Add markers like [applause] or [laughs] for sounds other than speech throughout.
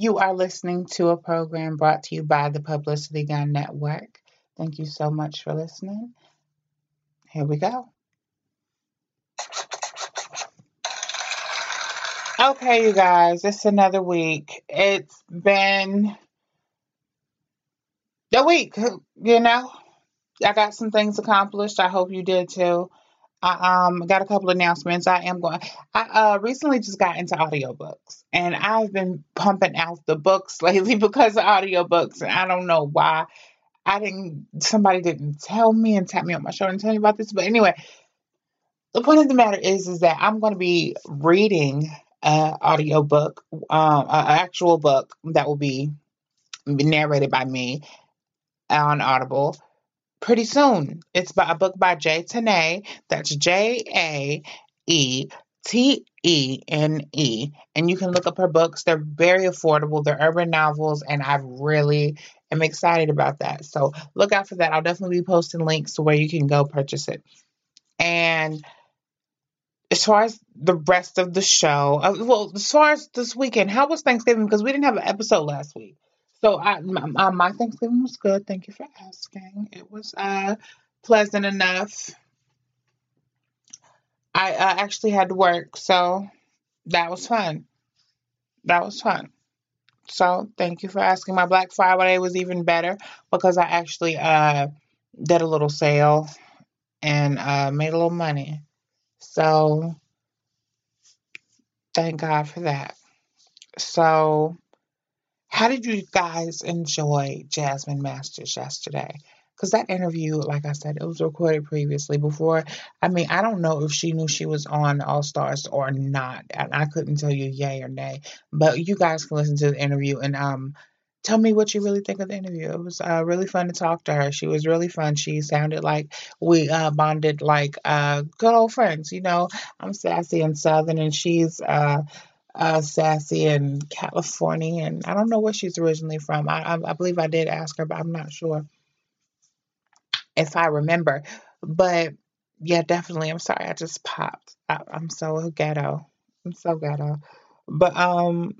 You are listening to a program brought to you by the Publicity Gun Network. Thank you so much for listening. Here we go. Okay, you guys, it's another week. It's been a week, you know. I got some things accomplished. I hope you did too. I um got a couple announcements. I am going. I uh recently just got into audiobooks and I've been pumping out the books [laughs] lately because of audiobooks and I don't know why. I didn't somebody didn't tell me and tap me on my shoulder and tell me about this. But anyway, the point of the matter is is that I'm going to be reading an audiobook, um, an actual book that will be narrated by me on Audible pretty soon. It's by a book by Jae Tene. That's J A E T E N E. And you can look up her books. They're very affordable. They're urban novels, and I really am excited about that. So look out for that. I'll definitely be posting links to where you can go purchase it. And as far as the rest of the show, uh, well, as far as this weekend, how was Thanksgiving? Because we didn't have an episode last week. So I, my, my Thanksgiving was good. Thank you for asking. It was uh, pleasant enough. I uh, actually had to work, so that was fun. That was fun. So thank you for asking. My Black Friday was even better because I actually uh, did a little sale and uh, made a little money. So thank God for that. So how did you guys enjoy Jasmine Masters yesterday? Because that interview, like I said, it was recorded previously before. I mean, I don't know if she knew she was on All Stars or not, and I couldn't tell you yay or nay. But you guys can listen to the interview and um tell me what you really think of the interview. It was uh, really fun to talk to her. She was really fun. She sounded like we uh, bonded like uh, good old friends. You know, I'm sassy and southern, and she's uh, sassy and California, and I don't know where she's originally from. I, I, I believe I did ask her, but I'm not sure if I remember. But yeah, definitely. I'm sorry, I just popped. I, I'm so ghetto. I'm so ghetto. But um,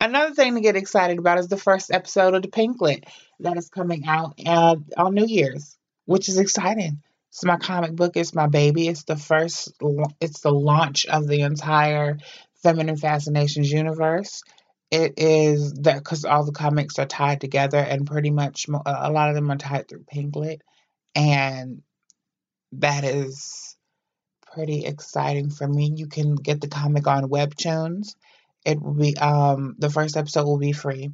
another thing to get excited about is the first episode of the Pinklet that is coming out uh, on New Year's, which is exciting. It's my comic book. It's my baby. It's the first. It's the launch of the entire Feminine Fascinations universe. It is that because all the comics are tied together, and pretty much a lot of them are tied through Pinklet, and that is pretty exciting for me. You can get the comic on Webtoons. It will be um the first episode will be free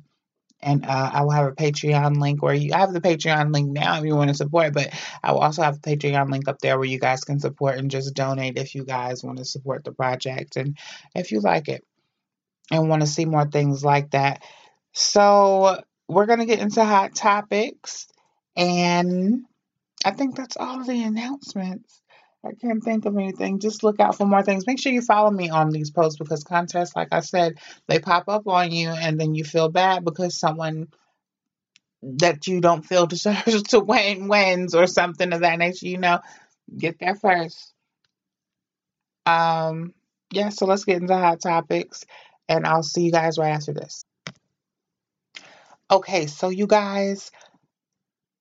and uh, I will have a Patreon link where you I have the Patreon link now if you want to support, but I will also have a Patreon link up there where you guys can support and just donate if you guys want to support the project and if you like it and want to see more things like that. So we're gonna get into hot topics, and I think that's all the announcements. I can't think of anything. Just look out for more things. Make sure you follow me on these posts because contests, like I said, they pop up on you and then you feel bad because someone that you don't feel [laughs] deserves to win wins or something of that nature. You know, get there first. Um, yeah, so let's get into hot topics and I'll see you guys right after this. Okay, so you guys,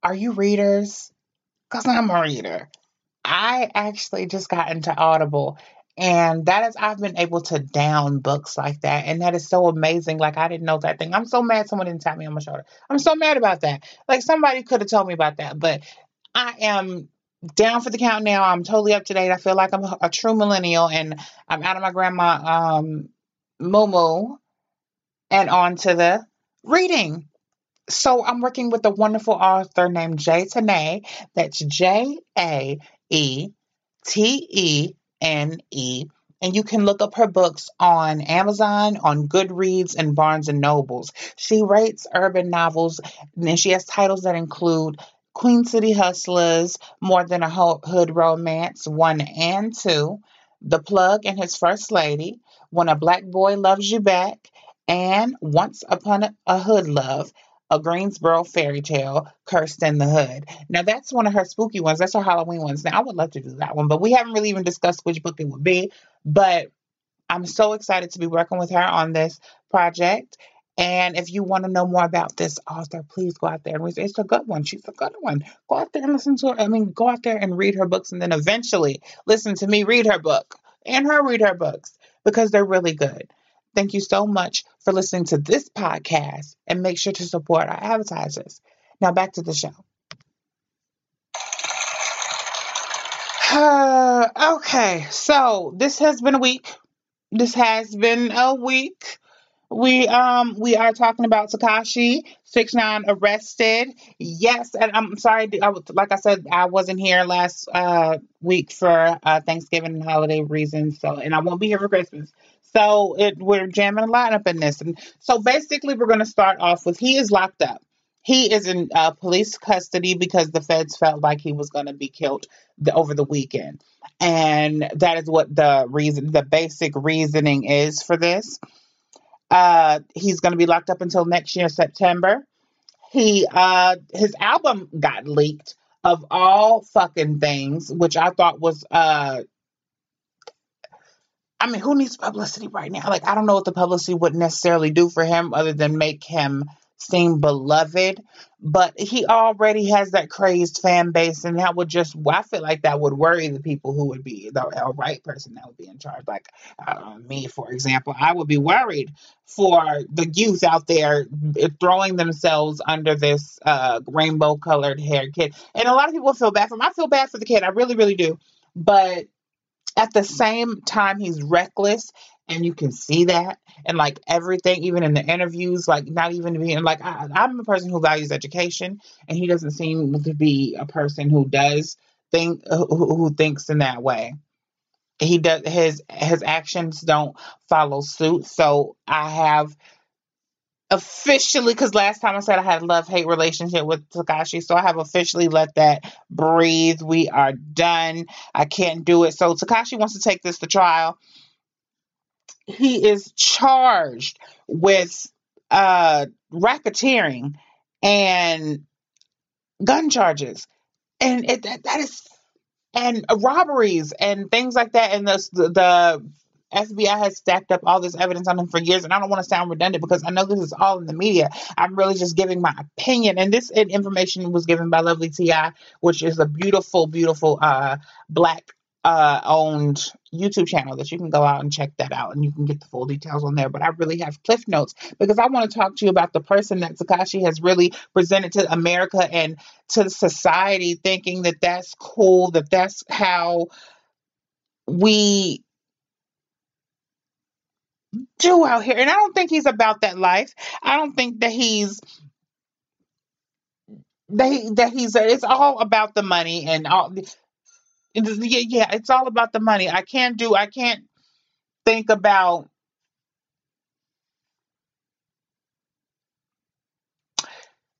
are you readers? Because I'm a reader. I actually just got into Audible. And that is, I've been able to down books like that. And that is so amazing. Like, I didn't know that thing. I'm so mad someone didn't tap me on my shoulder. I'm so mad about that. Like, somebody could have told me about that. But I am down for the count now. I'm totally up to date. I feel like I'm a, true millennial and I'm out of my grandma um Momo and on to the reading. So I'm working with a wonderful author named Jae Tene. That's J A E T E N E. And you can look up her books on Amazon, on Goodreads, and Barnes and Nobles. She writes urban novels, and she has titles that include Queen City Hustlers, More Than a Hood Romance, 1 and 2, The Plug and His First Lady, When a Black Boy Loves You Back, and Once Upon a Hood Love a Greensboro fairy tale, Cursed in the Hood. Now that's one of her spooky ones. That's her Halloween ones. Now I would love to do that one, but we haven't really even discussed which book it would be. But I'm so excited to be working with her on this project. And if you want to know more about this author, please go out there and read. It's a good one. She's a good one. Go out there and listen to her. I mean, go out there and read her books and then eventually listen to me read her book and her read her books because they're really good. Thank you so much for listening to this podcast and make sure to support our advertisers. Now back to the show. [sighs] okay, so this has been a week. This has been a week. We um we are talking about Tekashi Six Nine arrested. Yes, and I'm sorry. I, like I said, I wasn't here last uh week for uh Thanksgiving and holiday reasons. So, and I won't be here for Christmas. So it we're jamming a lot up in this. And so basically, we're going to start off with he is locked up. He is in uh, police custody because the feds felt like he was going to be killed the, over the weekend, and that is what the reason, the basic reasoning is for this. Uh, he's going to be locked up until next year, September. He uh, his album got leaked of all fucking things, which I thought was uh I mean, who needs publicity right now? Like, I don't know what the publicity would necessarily do for him other than make him seem beloved, but he already has that crazed fan base, and that would just, I feel like that would worry the people who would be the right person that would be in charge. Like uh, me, for example, I would be worried for the youth out there throwing themselves under this uh, rainbow colored hair kid. And a lot of people feel bad for him. I feel bad for the kid. I really, really do. But at the same time, he's reckless and you can see that. And like everything even in the interviews like not even being like I, i'm a person who values education and he doesn't seem to be a person who does think who, who thinks in that way. He does his his actions don't follow suit. So i have officially because last time I said I had a love hate relationship with Tekashi, so I have officially let that breathe. We are done. I can't do it. So Tekashi wants to take this to trial he is charged with uh, racketeering and gun charges, and it that, that is and robberies and things like that. And the the FBI has stacked up all this evidence on him for years, and I don't want to sound redundant because I know this is all in the media. I'm really just giving my opinion, and this information was given by Lovely Ti, which is a beautiful, beautiful uh, black uh, owned YouTube channel that you can go out and check that out and you can get the full details on there. But I really have cliff notes because I want to talk to you about the person that Tekashi has really presented to America and to society, thinking that that's cool, that that's how we do out here. And I don't think he's about that life. I don't think that he's that, he, that he's it's all about the money and all yeah, yeah, it's all about the money. I can't do, I can't think about,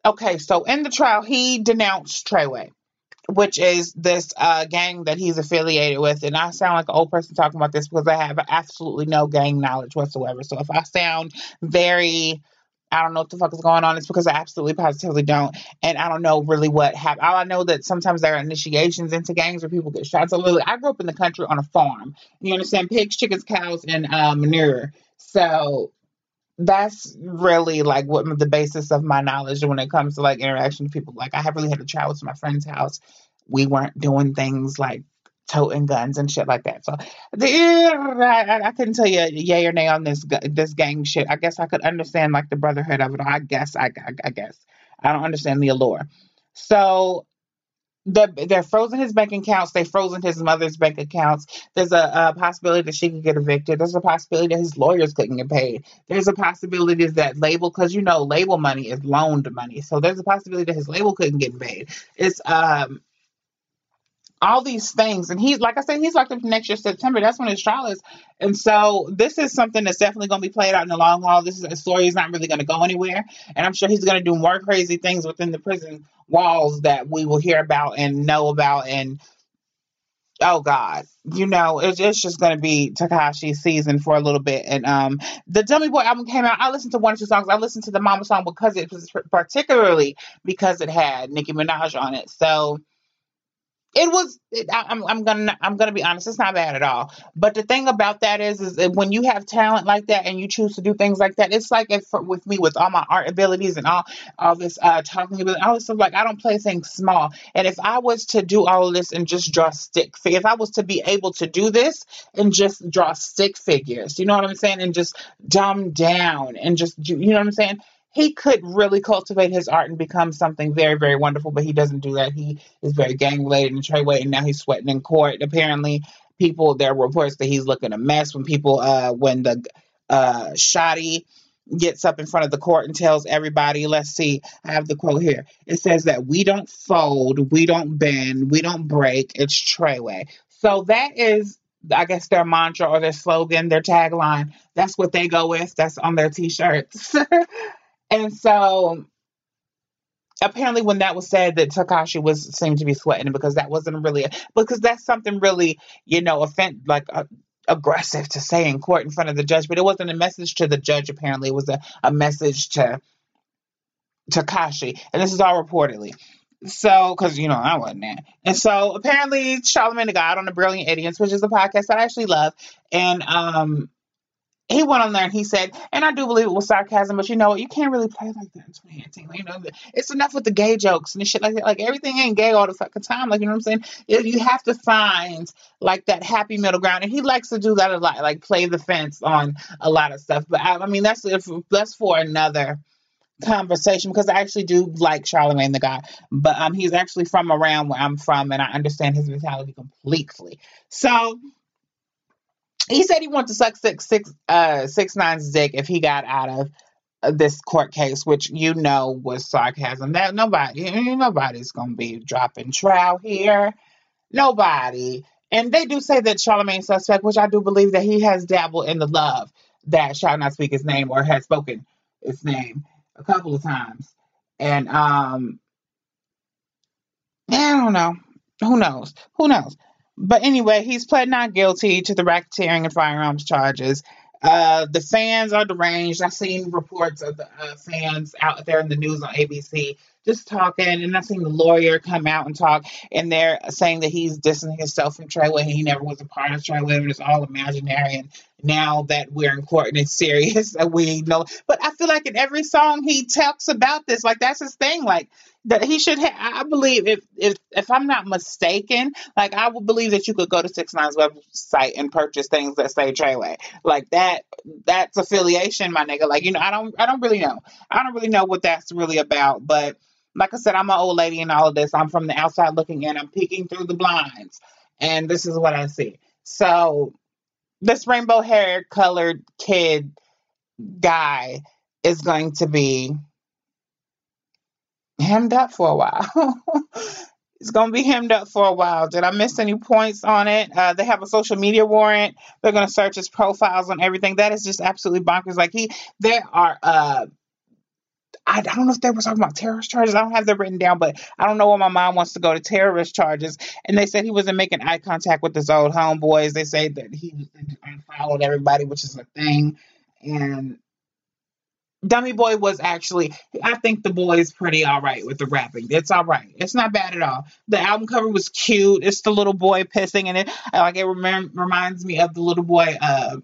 okay, so in the trial, he denounced Treyway, which is this uh, gang that he's affiliated with. And I sound like an old person talking about this because I have absolutely no gang knowledge whatsoever. So if I sound very I don't know what the fuck is going on. It's because I absolutely positively don't. And I don't know really what happened. All I know that sometimes there are initiations into gangs where people get shot. So literally, I grew up in the country on a farm. You understand? Pigs, chickens, cows, and uh, manure. So that's really like what the basis of my knowledge when it comes to like interaction with people. Like I have really had to travel to my friend's house. We weren't doing things like toting guns and shit like that. So I, I couldn't tell you yay or nay on this this gang shit. I guess I could understand like the brotherhood of it. I guess I, I, I guess I don't understand the allure. So the, they're frozen his bank accounts. They frozen his mother's bank accounts. There's a, a, possibility that she could get evicted. There's a possibility that his lawyers couldn't get paid. There's a possibility that label, because you know label money is loaned money, so there's a possibility that his label couldn't get paid. It's um all these things. And he's like I said, he's locked up next year September. That's when his trial is. And so this is something that's definitely going to be played out in the long haul. This is a story is not really going to go anywhere. And I'm sure he's going to do more crazy things within the prison walls that we will hear about and know about. And oh God, you know, it's, it's just going to be Tekashi's season for a little bit. And um, the Dummy Boy album came out. I listened to one or two songs. I listened to the Mama song because it was particularly because it had Nicki Minaj on it. So it was it, I, I'm, I'm gonna i'm gonna be honest it's not bad at all. But the thing about that is is that when you have talent like that and you choose to do things like that it's like if with me with all my art abilities and all all this uh talking about all this stuff like i don't play things small. And if i was to do all of this and just draw stick fi- if i was to be able to do this and just draw stick figures you know what i'm saying? And just dumb down and just you know what i'm saying he could really cultivate his art and become something very, very wonderful, but he doesn't do that. He is very gang related and Treyway, and now he's sweating in court. Apparently, people there are reports that he's looking a mess when people uh when the uh shoddy gets up in front of the court and tells everybody, let's see, I have the quote here. It says that we don't fold, we don't bend, we don't break. It's Treyway. So that is I guess their mantra or their slogan, their tagline. That's what they go with. That's on their t-shirts. [laughs] and so apparently when that was said that Tekashi was seemed to be sweating because that wasn't really because that's something really you know offend like uh, aggressive to say in court in front of the judge but it wasn't a message to the judge apparently. It was a, a message to Tekashi. And this is all reportedly. So because you know I wasn't there. And so apparently Charlamagne the God on the Brilliant Idiots which is a podcast that I actually love. And um he went on there and he said, and I do believe it was sarcasm, but you know what? You can't really play like that in 2018. You know, it's enough with the gay jokes and the shit like that. Like everything ain't gay all the fucking time. Like you know what I'm saying? You have to find like that happy middle ground, and he likes to do that a lot, like play the fence on a lot of stuff. But I, I mean, that's that's for another conversation because I actually do like Charlamagne the guy, but um, he's actually from around where I'm from, and I understand his mentality completely. So he said he wanted to suck six six uh six nine's dick if he got out of uh, this court case, which you know was sarcasm. That nobody, nobody's gonna be dropping trial here. Nobody. And they do say that Charlamagne suspect, which I do believe that he has dabbled in the love that shall not speak his name or has spoken his name a couple of times. And um I don't know. Who knows? Who knows? But anyway, he's pled not guilty to the racketeering and firearms charges. Uh, the fans are deranged. I've seen reports of the uh, fans out there in the news on ABC just talking, and I've seen the lawyer come out and talk, and they're saying that he's distancing himself from Treyway. He never was a part of Treyway, and it's all imaginary. And now that we're in court and it's serious, [laughs] we know. But I feel like in every song he talks about this, like that's his thing. Like that he should have. I believe if if if I'm not mistaken, like I would believe that you could go to Six Nine's website and purchase things that say Treyway. Like that. That's affiliation, my nigga. Like you know, I don't I don't really know. I don't really know what that's really about, but like I said, I'm an old lady in all of this. I'm from the outside looking in. I'm peeking through the blinds, and this is what I see. So this rainbow hair colored kid guy is going to be hemmed up for a while. [laughs] it's going to be hemmed up for a while. Did I miss any points on it? Uh, they have a social media warrant. They're going to search his profiles on everything. That is just absolutely bonkers. Like he, there are uh I, don't know if they were talking about terrorist charges. I don't have that written down, but I don't know why my mom wants to go to terrorist charges. And they said he wasn't making eye contact with his old homeboys. They say that he unfollowed everybody, which is a thing. And Dummy Boy was actually, I think the boy is pretty all right with the rapping. It's all right. It's not bad at all. The album cover was cute. It's the little boy pissing in it. Like it rem- reminds me of the little boy. Uh,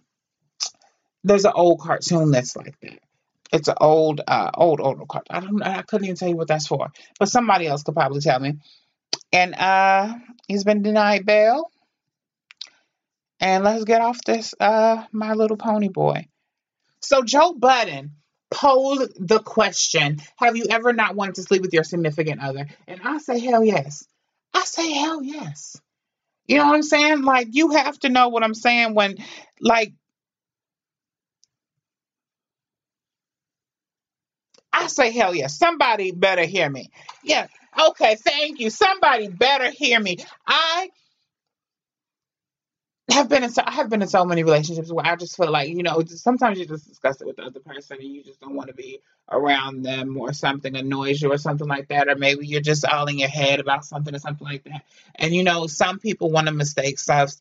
there's an old cartoon that's like that. It's an old, uh, old, old cartoon. I don't, I couldn't even tell you what that's for, but somebody else could probably tell me. And uh, he's been denied bail. And let's get off this, uh, My Little Pony boy. So Joe Budden posed the question: Have you ever not wanted to sleep with your significant other? And I say, hell yes. I say, hell yes. You know what I'm saying? Like you have to know what I'm saying when, like, I say, hell yes. Somebody better hear me. Yeah. Okay. Thank you. Somebody better hear me. I have been in so I have been in so many relationships where I just feel like you know sometimes you just discuss it with the other person and you just don't want to be around them or something annoys you or something like that or maybe you're just all in your head about something or something like that. And you know some people want to mistake stuff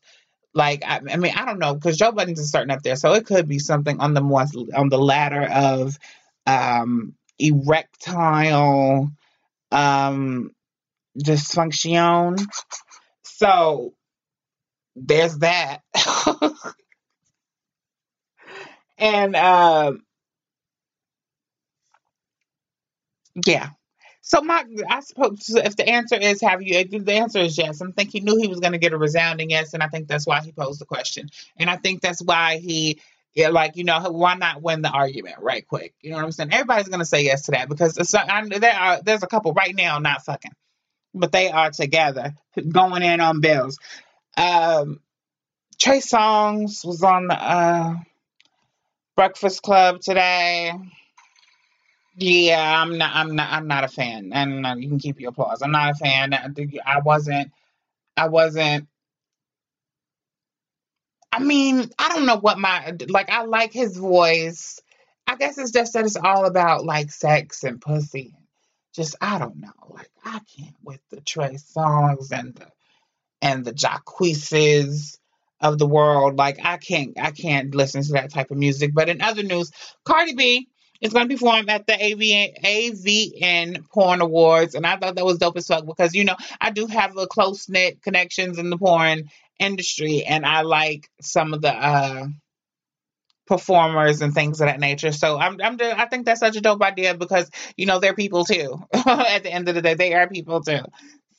like I, I mean I don't know because Joe Budden's is starting up there so it could be something on the more on the ladder of um erectile um dysfunction. So there's that. and um yeah. So my, I suppose if the answer is have you, the answer is yes. I think he knew he was going to get a resounding yes, and I think that's why he posed the question, and I think that's why he, yeah, like you know, why not win the argument right quick? You know what I'm saying? Everybody's going to say yes to that because it's, I, there are there's a couple right now not fucking, but they are together going in on bills. Um, Trey Songz was on the uh, Breakfast Club today. Yeah, I'm not. I'm not. I'm not a fan. And uh, you can keep your applause. I'm not a fan. I, I wasn't. I wasn't. I mean, I don't know what my like. I like his voice. I guess it's just that it's all about like sex and pussy. Just I don't know. Like I can't with the Trey Songz and the and the Jacquees of the world. Like I can't I can't listen to that type of music. But in other news, Cardi B is going to perform at the AVN, AVN Porn Awards, and I thought that was dope as fuck because you know I do have a close knit connections in the porn industry, and I like some of the uh, performers and things of that nature. So I'm I'm I think that's such a dope idea because you know they're people too. [laughs] at the end of the day, they are people too.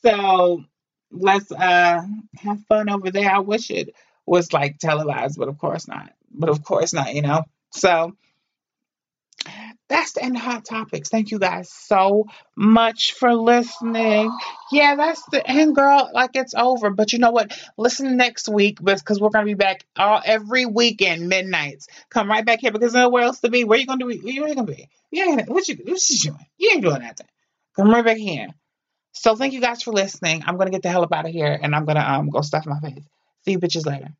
So let's uh have fun over there. I wish it was like televised, but of course not. But of course not, you know. So that's the end of Hot Topics. Thank you guys so much for listening. Yeah, that's the end, girl. Like it's over. But you know what? Listen next week because we're gonna be back all every weekend midnights. Come right back here because nowhere else to be. Where you gonna be? Where you gonna be? Yeah, what you what you doing? You ain't doing. Come right back here. So thank you guys for listening. I'm gonna get the hell up out of here and I'm gonna um go stuff my face. See you bitches later.